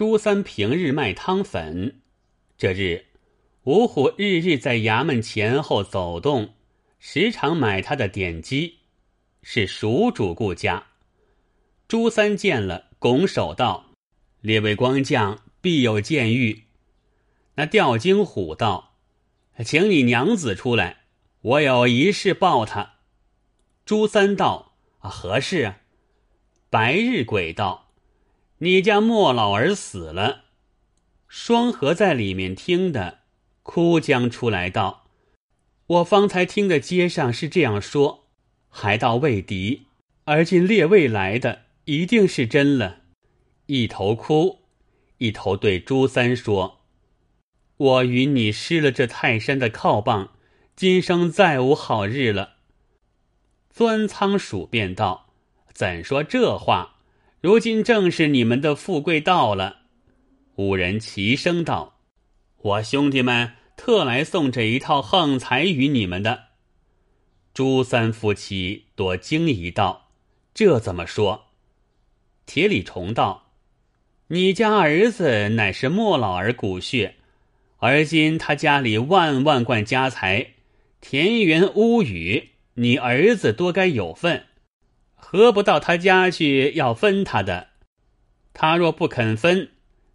朱三平日卖汤粉，这日五虎日日在衙门前后走动，时常买他的点鸡，是蜀主顾家。朱三见了，拱手道：“列位光将，必有见遇。”那吊睛虎道：“请你娘子出来，我有一事报他。”朱三道：“啊，何事啊？”白日鬼道。你家莫老儿死了，双河在里面听的，哭将出来道：“我方才听的街上是这样说，还道未敌，而今列位来的一定是真了。”一头哭，一头对朱三说：“我与你失了这泰山的靠棒，今生再无好日了。”钻仓鼠便道：“怎说这话？”如今正是你们的富贵到了，五人齐声道：“我兄弟们特来送这一套横财与你们的。”朱三夫妻多惊疑道：“这怎么说？”铁里虫道：“你家儿子乃是莫老儿骨血，而今他家里万万贯家财，田园屋宇，你儿子多该有份。”何不到他家去要分他的？他若不肯分，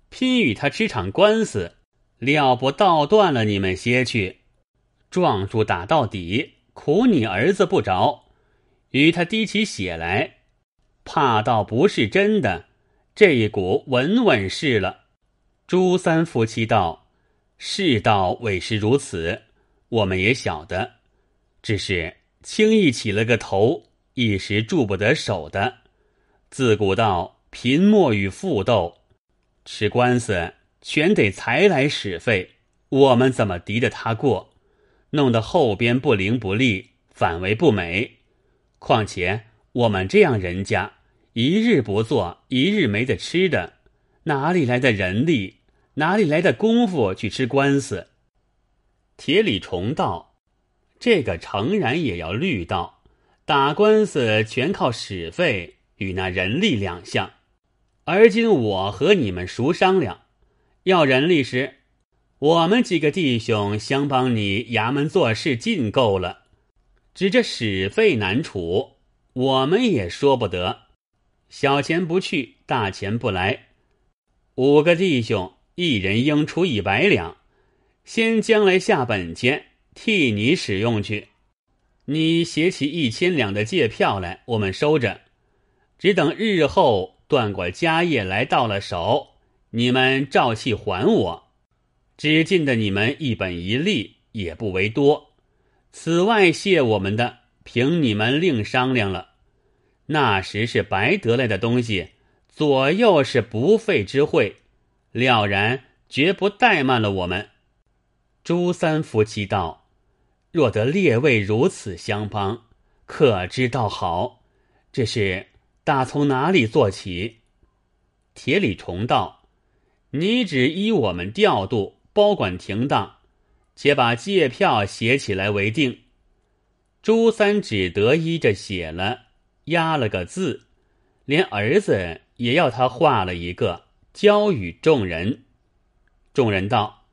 拼与他吃场官司，料不倒断了你们些去。撞住打到底，苦你儿子不着，与他滴起血来，怕倒不是真的。这一股稳稳是了。朱三夫妻道：“世道委实如此，我们也晓得，只是轻易起了个头。”一时住不得手的，自古道贫莫与富斗，吃官司全得财来使费，我们怎么敌得他过？弄得后边不灵不利，反为不美。况且我们这样人家，一日不做，一日没得吃的，哪里来的人力？哪里来的功夫去吃官司？铁里重道，这个诚然也要虑到。打官司全靠使费与那人力两项，而今我和你们熟商量，要人力时，我们几个弟兄相帮你衙门做事尽够了，只这使费难处，我们也说不得。小钱不去，大钱不来，五个弟兄一人应出一百两，先将来下本钱，替你使用去。你写起一千两的借票来，我们收着，只等日后断过家业来到了手，你们照契还我。只尽的你们一本一利，也不为多。此外谢我们的，凭你们另商量了。那时是白得来的东西，左右是不费之惠，了然绝不怠慢了我们。朱三夫妻道。若得列位如此相帮，可知道好？这是打从哪里做起？铁里重道：“你只依我们调度，包管停当，且把借票写起来为定。”朱三只得依着写了，压了个字，连儿子也要他画了一个，交与众人。众人道：“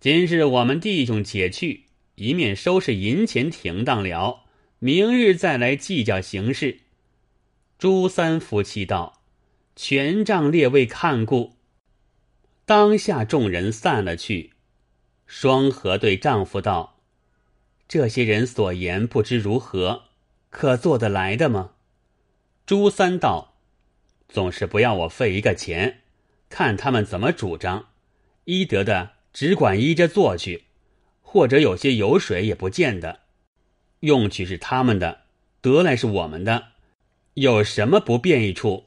今日我们弟兄且去。”一面收拾银钱停当了，明日再来计较形势。朱三夫妻道：“全仗列位看顾。”当下众人散了去。双河对丈夫道：“这些人所言不知如何，可做得来的吗？”朱三道：“总是不要我费一个钱，看他们怎么主张，依德的只管依着做去。”或者有些油水也不见得，用去是他们的，得来是我们的，有什么不便一处？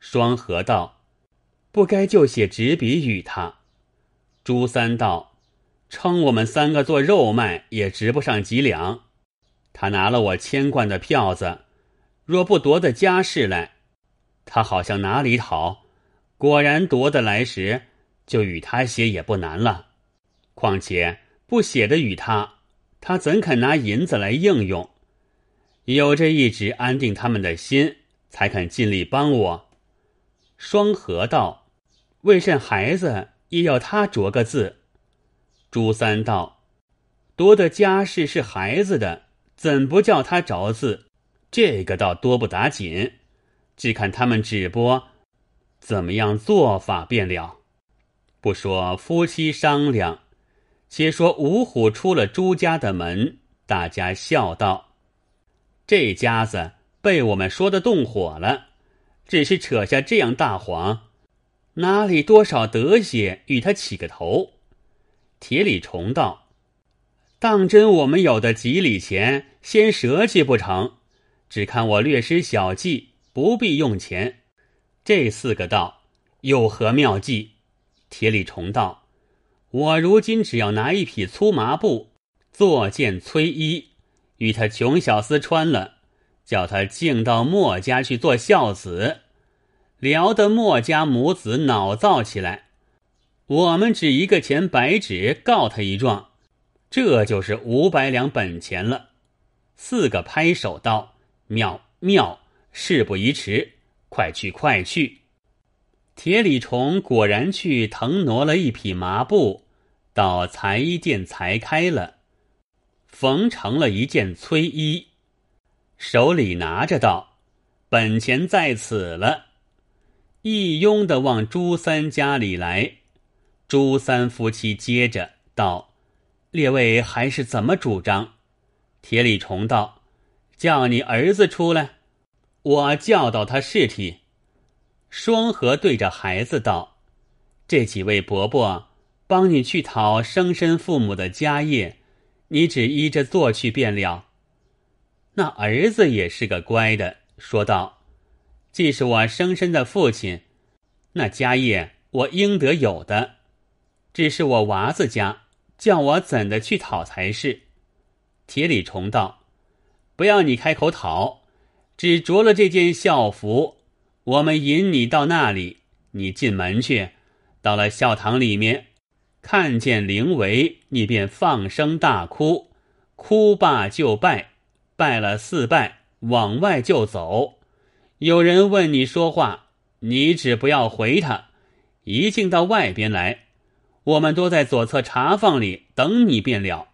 双河道，不该就写纸笔与他。朱三道，称我们三个做肉卖也值不上几两。他拿了我千贯的票子，若不夺得家事来，他好像哪里讨？果然夺得来时，就与他写也不难了。况且。不写的与他，他怎肯拿银子来应用？有这一纸安定他们的心，才肯尽力帮我。双河道，为甚孩子也要他着个字？朱三道：“夺的家事是孩子的，怎不叫他着字？这个倒多不打紧，只看他们只播怎么样做法便了。不说夫妻商量，且说五虎出了朱家的门，大家笑道：这家子被我们说的动火了，只是扯下这样大谎。”哪里多少德些与他起个头？铁里重道：“当真我们有的几里钱，先赊去不成？只看我略施小计，不必用钱。”这四个道有何妙计？铁里重道：“我如今只要拿一匹粗麻布，做件崔衣，与他穷小厮穿了，叫他竟到墨家去做孝子。”聊得墨家母子恼躁起来，我们只一个钱白纸告他一状，这就是五百两本钱了。四个拍手道：“妙妙，事不宜迟，快去快去！”铁里虫果然去腾挪了一匹麻布，到裁衣店裁开了，缝成了一件崔衣，手里拿着道：“本钱在此了。”一拥的往朱三家里来，朱三夫妻接着道：“列位还是怎么主张？”铁里虫道：“叫你儿子出来，我教导他试体。”双河对着孩子道：“这几位伯伯帮你去讨生身父母的家业，你只依着做去便了。”那儿子也是个乖的，说道。既是我生身的父亲，那家业我应得有的，只是我娃子家，叫我怎的去讨才是？铁里重道，不要你开口讨，只着了这件校服，我们引你到那里，你进门去，到了校堂里面，看见灵维，你便放声大哭，哭罢就拜，拜了四拜，往外就走。有人问你说话，你只不要回他。一进到外边来，我们都在左侧茶房里等你便了。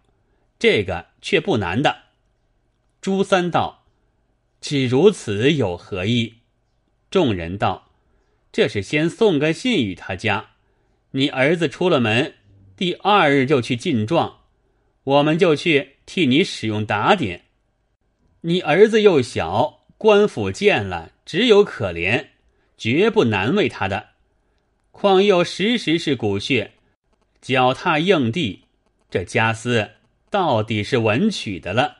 这个却不难的。朱三道：“只如此有何意？”众人道：“这是先送个信与他家，你儿子出了门，第二日就去进状，我们就去替你使用打点。你儿子又小。”官府见了，只有可怜，绝不难为他的。况又时时是骨血，脚踏硬地，这家私到底是文曲的了，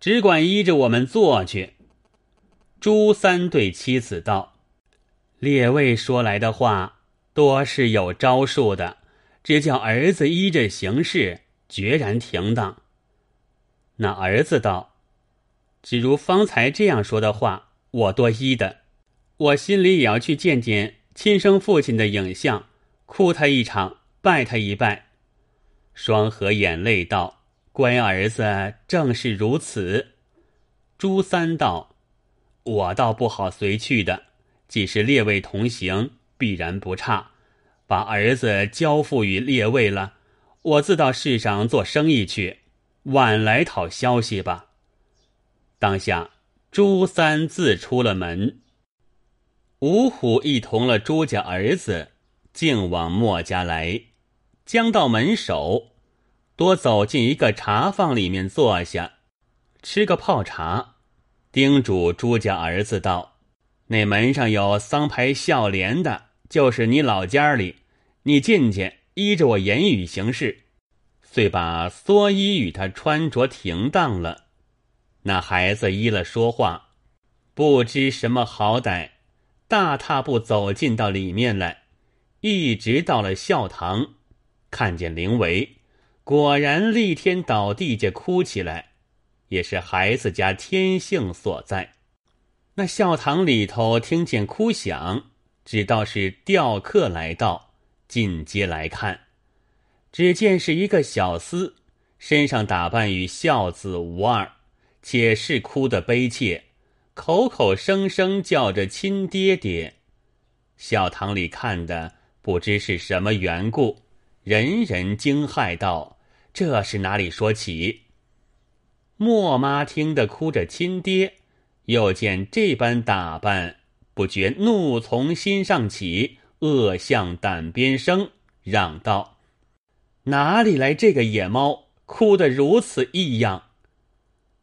只管依着我们做去。朱三对妻子道：“列位说来的话，多是有招数的，只叫儿子依着行事，决然停当。”那儿子道。只如方才这样说的话，我多依的，我心里也要去见见亲生父亲的影像，哭他一场，拜他一拜。双合眼泪道：“乖儿子，正是如此。”朱三道：“我倒不好随去的，既是列位同行，必然不差。把儿子交付于列位了，我自到市上做生意去，晚来讨消息吧。”当下，朱三自出了门，五虎一同了朱家儿子，竟往墨家来。将到门首，多走进一个茶坊里面坐下，吃个泡茶。叮嘱朱家儿子道：“那门上有桑牌孝廉的，就是你老家里。你进去依着我言语行事，遂把蓑衣与他穿着停当了。”那孩子依了说话，不知什么好歹，大踏步走进到里面来，一直到了校堂，看见灵维，果然立天倒地就哭起来，也是孩子家天性所在。那校堂里头听见哭响，知道是吊客来到，进阶来看，只见是一个小厮，身上打扮与孝子无二。且是哭得悲切，口口声声叫着亲爹爹。校堂里看的不知是什么缘故，人人惊骇道：“这是哪里说起？”莫妈听得哭着亲爹，又见这般打扮，不觉怒从心上起，恶向胆边生，嚷道：“哪里来这个野猫，哭得如此异样？”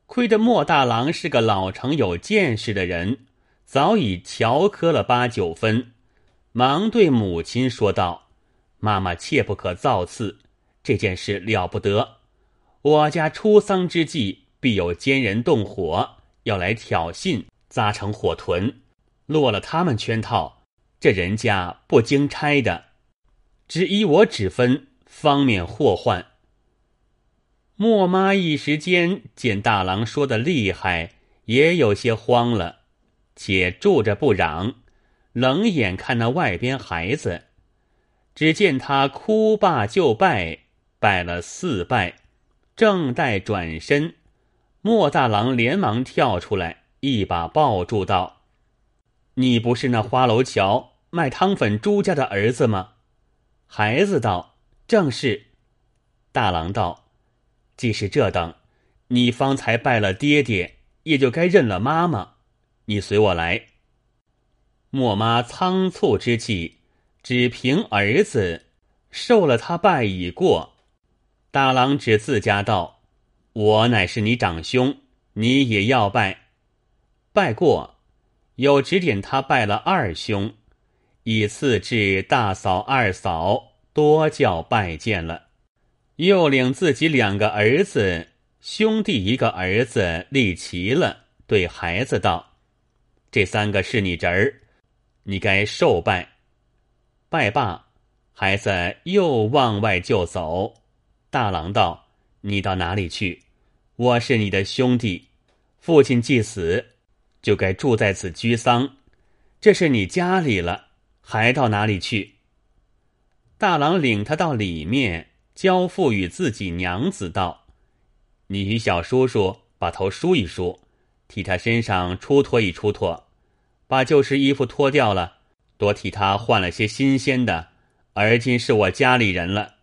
亏得莫大郎是个老成有见识的人，早已瞧磕了八九分，忙对母亲说道：“妈妈切不可造次，这件事了不得。我家出丧之际，必有奸人动火，要来挑衅，扎成火屯，落了他们圈套，这人家不经差的，只依我指分，方免祸患。”莫妈一时间见大郎说的厉害，也有些慌了，且住着不嚷，冷眼看那外边孩子。只见他哭罢就拜，拜了四拜，正待转身，莫大郎连忙跳出来，一把抱住道：“你不是那花楼桥卖汤粉朱家的儿子吗？”孩子道：“正是。”大郎道。既是这等，你方才拜了爹爹，也就该认了妈妈。你随我来。莫妈仓促之际，只凭儿子受了他拜已过。大郎指自家道：“我乃是你长兄，你也要拜。”拜过，又指点他拜了二兄，以次至大嫂、二嫂，多叫拜见了。又领自己两个儿子、兄弟一个儿子立齐了，对孩子道：“这三个是你侄儿，你该受拜。”拜罢，孩子又往外就走。大郎道：“你到哪里去？我是你的兄弟，父亲既死，就该住在此居丧。这是你家里了，还到哪里去？”大郎领他到里面。交付与自己娘子道：“你与小叔叔把头梳一梳，替他身上出脱一出脱，把旧时衣服脱掉了，多替他换了些新鲜的。而今是我家里人了。”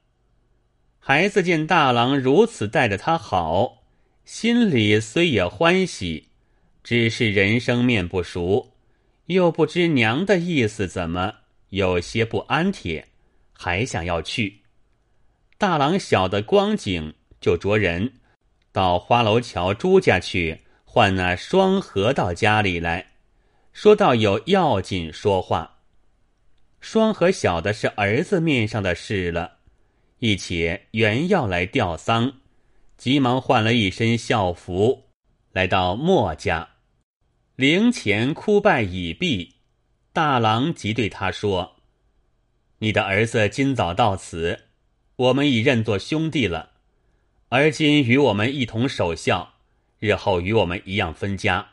孩子见大郎如此待着他好，心里虽也欢喜，只是人生面不熟，又不知娘的意思怎么，有些不安帖，还想要去。大郎晓得光景，就着人到花楼桥朱家去唤那双河到家里来，说到有要紧说话。双河晓得是儿子面上的事了，一且原要来吊丧，急忙换了一身孝服，来到莫家，灵前哭拜已毕，大郎即对他说：“你的儿子今早到此。”我们已认作兄弟了，而今与我们一同守孝，日后与我们一样分家，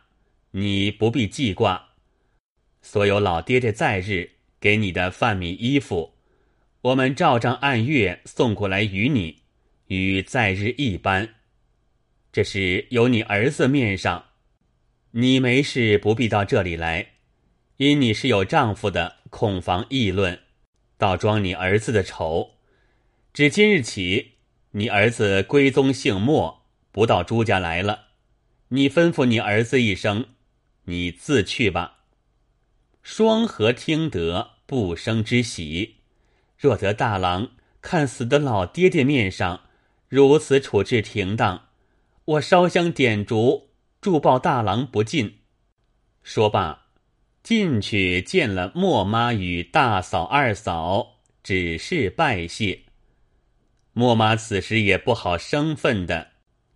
你不必记挂。所有老爹爹在日给你的饭米衣服，我们照账按月送过来与你，与在日一般。这是有你儿子面上，你没事不必到这里来，因你是有丈夫的，恐防议论，倒装你儿子的丑。只今日起，你儿子归宗姓莫，不到朱家来了。你吩咐你儿子一声，你自去吧。双河听得不生之喜，若得大郎看死的老爹爹面上如此处置停当，我烧香点烛祝报大郎不尽。说罢，进去见了莫妈与大嫂、二嫂，只是拜谢。莫妈此时也不好生分的，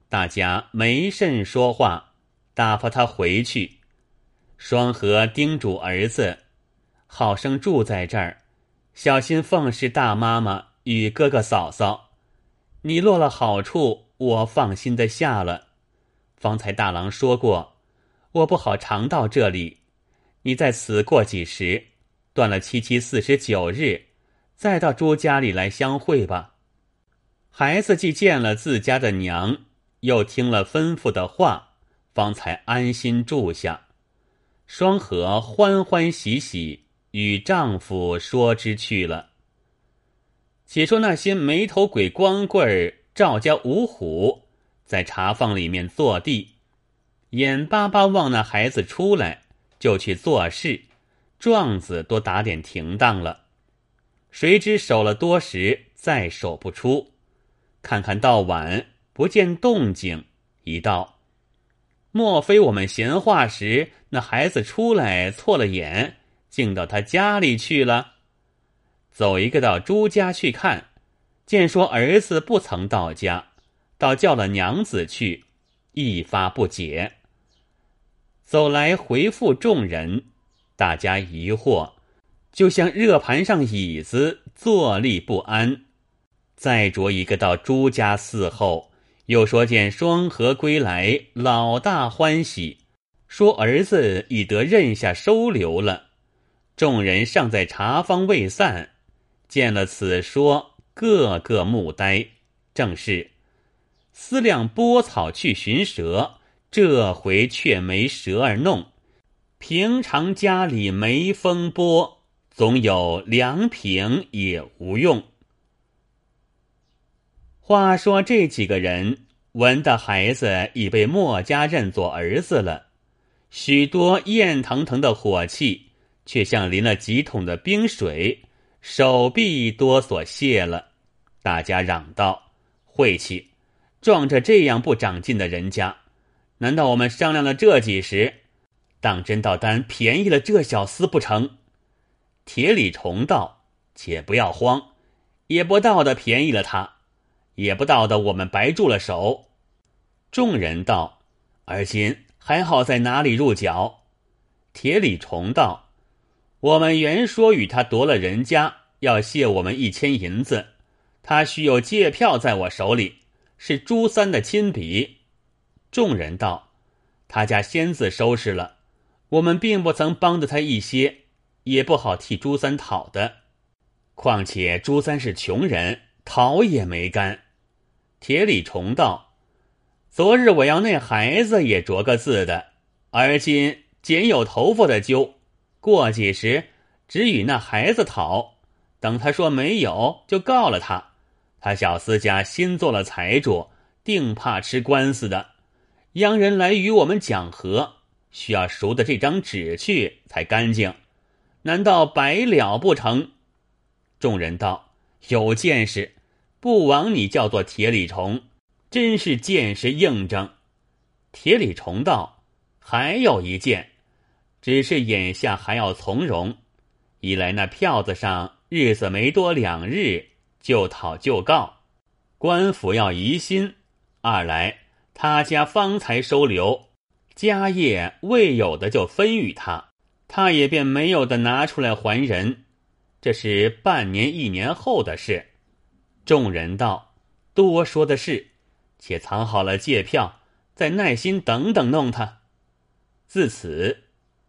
大家没甚说话，打发他回去。双河叮嘱儿子，好生住在这儿，小心奉侍大妈妈与哥哥嫂嫂。你落了好处，我放心的下了。方才大郎说过，我不好常到这里，你在此过几时，断了七七四十九日，再到朱家里来相会吧。孩子既见了自家的娘，又听了吩咐的话，方才安心住下。双河欢欢喜喜与丈夫说之去了。且说那些没头鬼光棍儿赵家五虎，在茶坊里面坐地，眼巴巴望那孩子出来，就去做事，状子都打点停当了。谁知守了多时，再守不出，看看到晚不见动静，一道，莫非我们闲话时那孩子出来错了眼，竟到他家里去了？走一个到朱家去看，见说儿子不曾到家，倒叫了娘子去，一发不解。走来回复众人，大家疑惑，就像热盘上椅子坐立不安。再着一个到朱家伺候，又说见双河归来，老大欢喜，说儿子已得认下收留了。众人尚在茶坊未散。见了此说，个个目呆。正是思量拨草去寻蛇，这回却没蛇儿弄。平常家里没风波，总有凉平也无用。话说这几个人闻的孩子已被墨家认作儿子了，许多焰腾腾的火气，却像淋了几桶的冰水。手臂哆嗦，谢了，大家嚷道：“晦气！撞着这样不长进的人家，难道我们商量了这几时，当真到单便宜了这小厮不成？”铁里重道：“且不要慌，也不到的便宜了他，也不到的我们白住了手。”众人道：“而今还好在哪里入脚？”铁里重道。我们原说与他夺了人家，要谢我们一千银子，他须有借票在我手里，是朱三的亲笔。众人道：“他家先自收拾了，我们并不曾帮着他一些，也不好替朱三讨的。况且朱三是穷人，讨也没干。”铁里重道：“昨日我要那孩子也着个字的，而今仅有头发的揪。”过几时，只与那孩子讨，等他说没有，就告了他。他小厮家新做了财主，定怕吃官司的。央人来与我们讲和，需要赎的这张纸去才干净。难道白了不成？众人道：“有见识，不枉你叫做铁里虫，真是见识硬正。”铁里虫道：“还有一件。”只是眼下还要从容，一来那票子上日子没多两日，就讨就告，官府要疑心；二来他家方才收留，家业未有的就分与他，他也便没有的拿出来还人。这是半年一年后的事。众人道：“多说的是，且藏好了借票，再耐心等等弄他。”自此。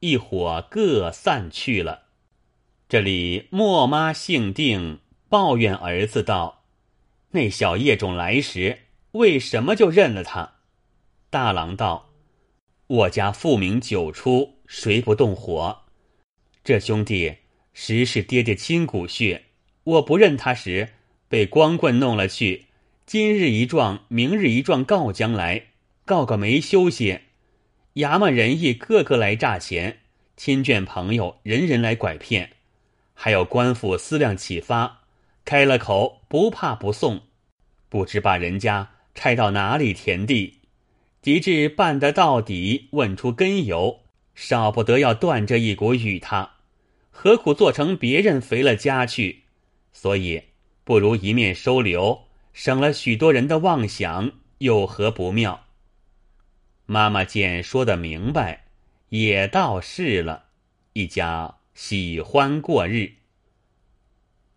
一伙各散去了。这里莫妈姓定，抱怨儿子道：“那小叶种来时，为什么就认了他？”大郎道：“我家父名九出，谁不动火？这兄弟实是爹爹亲骨血。我不认他时，被光棍弄了去。今日一撞，明日一撞，告将来，告个没休息。”衙门人亦个个来诈钱，亲眷朋友人人来拐骗，还有官府思量启发，开了口不怕不送，不知把人家拆到哪里田地，及至办得到底，问出根由，少不得要断这一股与他，何苦做成别人肥了家去？所以不如一面收留，省了许多人的妄想，有何不妙？妈妈见说的明白，也倒是了。一家喜欢过日。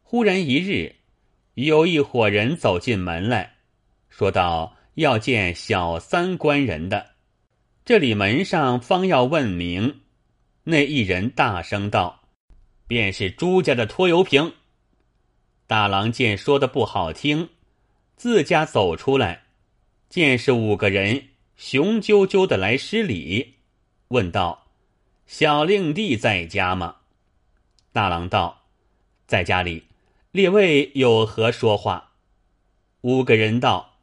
忽然一日，有一伙人走进门来，说道：“要见小三官人的。”这里门上方要问名，那一人大声道：“便是朱家的拖油瓶。”大郎见说的不好听，自家走出来，见是五个人。雄赳赳的来施礼，问道：“小令弟在家吗？”大郎道：“在家里，列位有何说话？”五个人道：“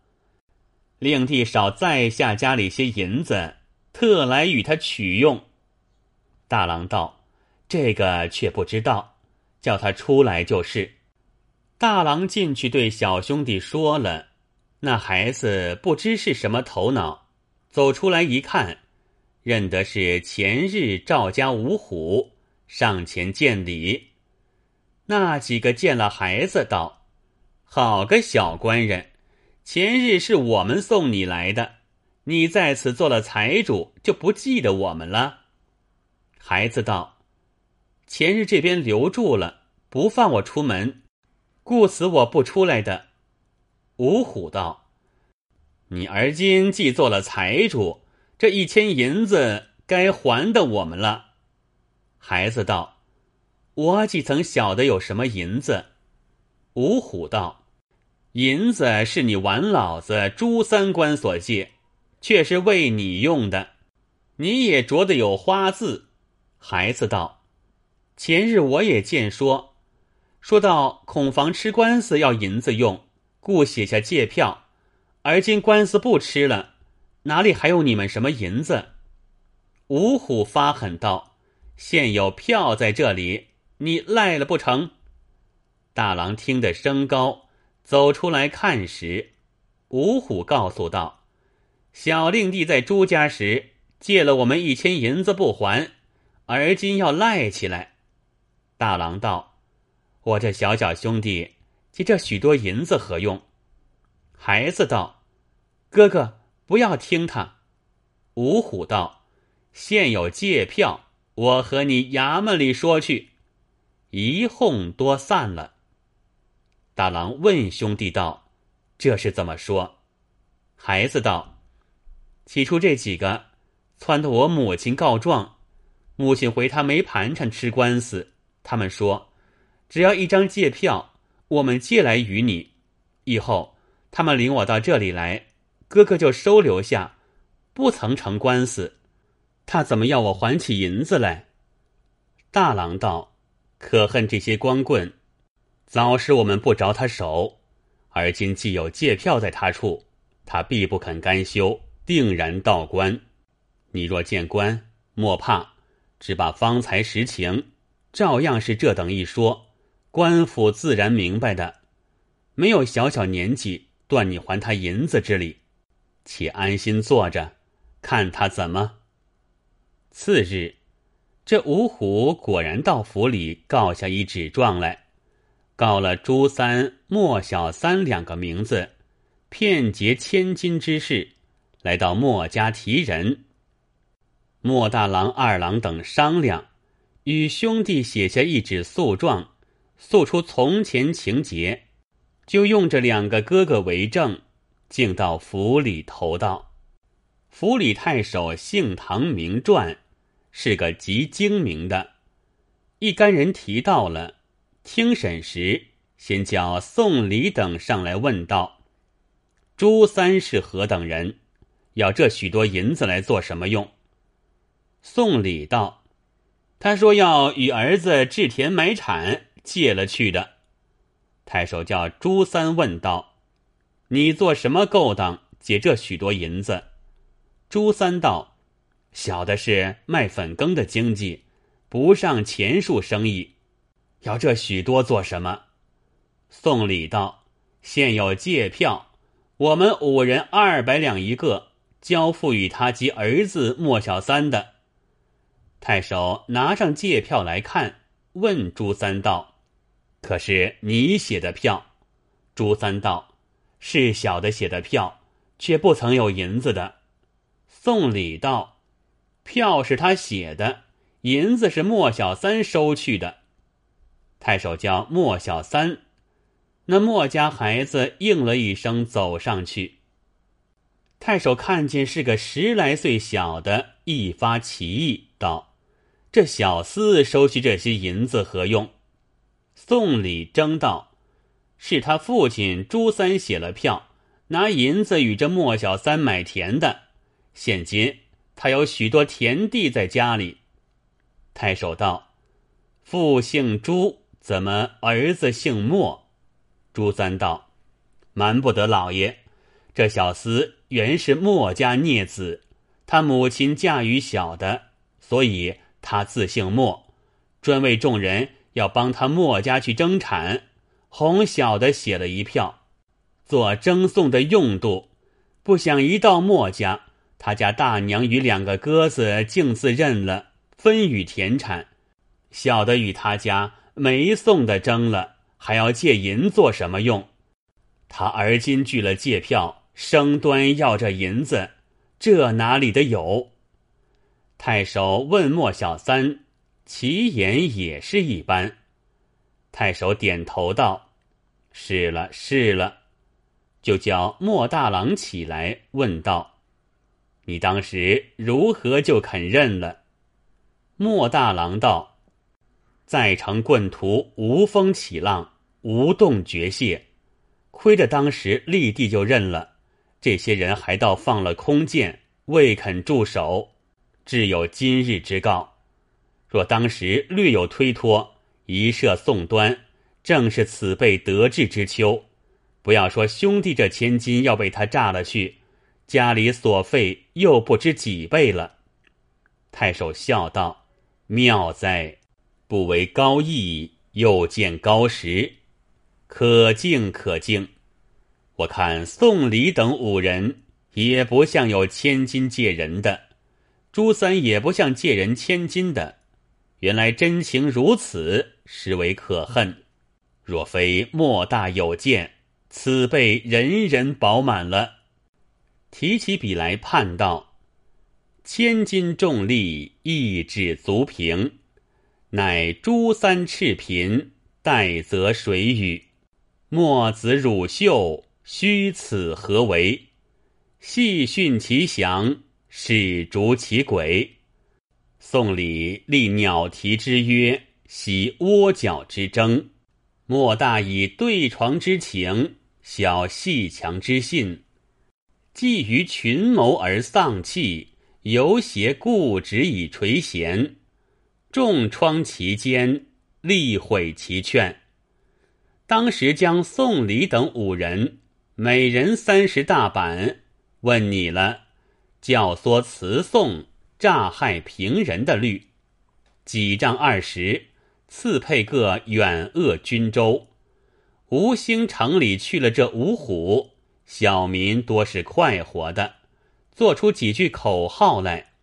令弟少在下家里些银子，特来与他取用。”大郎道：“这个却不知道，叫他出来就是。”大郎进去对小兄弟说了，那孩子不知是什么头脑，走出来一看，认得是前日赵家五虎，上前见礼。那几个见了孩子，道：“好个小官人，前日是我们送你来的，你在此做了财主，就不记得我们了。”孩子道：“前日这边留住了，不放我出门。”故此我不出来的。五虎道：“你而今既做了财主，这一千银子该还的我们了。”孩子道：“我几曾晓得有什么银子？”五虎道：“银子是你完老子朱三官所借，却是为你用的，你也着得有花字。”孩子道：“前日我也见说。”说到恐防吃官司要银子用，故写下借票。而今官司不吃了，哪里还有你们什么银子？五虎发狠道：“现有票在这里，你赖了不成？”大郎听得声高，走出来看时，五虎告诉道：“小令弟在朱家时借了我们一千银子不还，而今要赖起来。”大郎道。我这小小兄弟，借这许多银子何用？孩子道：“哥哥不要听他。”五虎道：“现有借票，我和你衙门里说去。”一哄多散了。大郎问兄弟道：“这是怎么说？”孩子道：“起初这几个撺掇我母亲告状，母亲回他没盘缠吃官司，他们说。”只要一张借票，我们借来与你。以后他们领我到这里来，哥哥就收留下，不曾成官司。他怎么要我还起银子来？大郎道：“可恨这些光棍，早使我们不着他手，而今既有借票在他处，他必不肯甘休，定然道官。你若见官，莫怕，只把方才实情，照样是这等一说。”官府自然明白的，没有小小年纪断你还他银子之理，且安心坐着，看他怎么。次日，这五虎果然到府里告下一纸状来，告了朱三、莫小三两个名字，骗劫千金之事，来到莫家提人。莫大郎、二郎等商量，与兄弟写下一纸诉状。诉出从前情节，就用这两个哥哥为证，竟到府里投道。府里太守姓唐名传，是个极精明的。一干人提到了，听审时，先叫宋礼等上来问道：“朱三是何等人？要这许多银子来做什么用？”宋礼道：“他说要与儿子置田买产。”借了去的，太守叫朱三问道：“你做什么勾当借这许多银子？”朱三道：“小的是卖粉羹的经济，不上钱数生意，要这许多做什么？”宋礼道：“现有借票，我们五人二百两一个，交付与他及儿子莫小三的。”太守拿上借票来看，问朱三道。可是你写的票，朱三道是小的写的票，却不曾有银子的。宋礼道，票是他写的，银子是莫小三收去的。太守叫莫小三，那莫家孩子应了一声，走上去。太守看见是个十来岁小的，一发奇意，道：“这小厮收去这些银子何用？”宋礼争道：“是他父亲朱三写了票，拿银子与这莫小三买田的。现今他有许多田地在家里。”太守道：“父姓朱，怎么儿子姓莫？”朱三道：“瞒不得老爷，这小厮原是墨家孽子，他母亲嫁于小的，所以他自姓墨，专为众人要帮他墨家去争产，哄小的写了一票，做争送的用度。不想一到墨家，他家大娘与两个鸽子竟自认了，分与田产。小的与他家没送的争了。”还要借银做什么用？他而今拒了借票，生端要这银子，这哪里的有？太守问莫小三，其言也是一般。太守点头道：“是了，是了。”就叫莫大郎起来问道：“你当时如何就肯认了？”莫大郎道：“在城棍徒无风起浪。”无动绝械，亏着当时立地就认了。这些人还倒放了空箭，未肯住手，至有今日之告。若当时略有推脱，一射宋端，正是此辈得志之秋。不要说兄弟这千金要被他炸了去，家里所费又不知几倍了。太守笑道：“妙哉，不为高义，又见高识。”可敬可敬，我看宋李等五人也不像有千金借人的，朱三也不像借人千金的，原来真情如此，实为可恨。若非莫大有见，此辈人人饱满了。提起笔来判道：千金重利，意志足平，乃朱三赤贫，待则水雨。墨子汝秀，须此何为？细训其详，始逐其轨。宋礼立鸟啼之约，习窝角之争。莫大以对床之情，小细强之信。既于群谋而丧气，犹挟固执以垂涎。重创其间，力毁其劝。当时将宋李等五人，每人三十大板，问你了，教唆辞宋，诈害平人的律，几丈二十，赐配个远鄂军州。吴兴城里去了这五虎，小民多是快活的，做出几句口号来。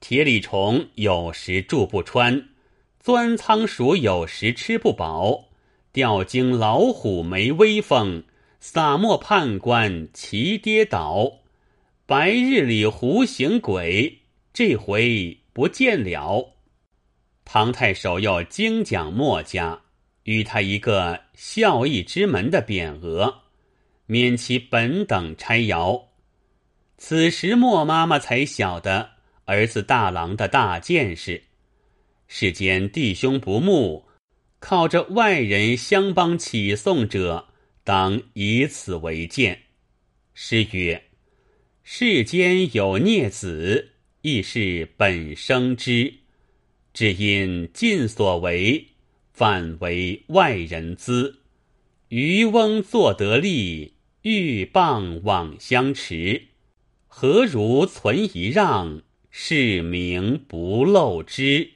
铁里虫有时住不穿，钻仓鼠有时吃不饱。吊睛老虎没威风，撒墨判官齐跌倒。白日里胡行鬼，这回不见了。唐太守又精讲墨家，与他一个孝义之门的匾额，免其本等差徭。此时莫妈妈才晓得儿子大郎的大见识，世间弟兄不睦。靠着外人相帮起送者，当以此为鉴。诗曰：“世间有孽子，亦是本生之。只因尽所为，反为外人资。渔翁坐得利，鹬蚌往相持。何如存一让，是名不漏之。”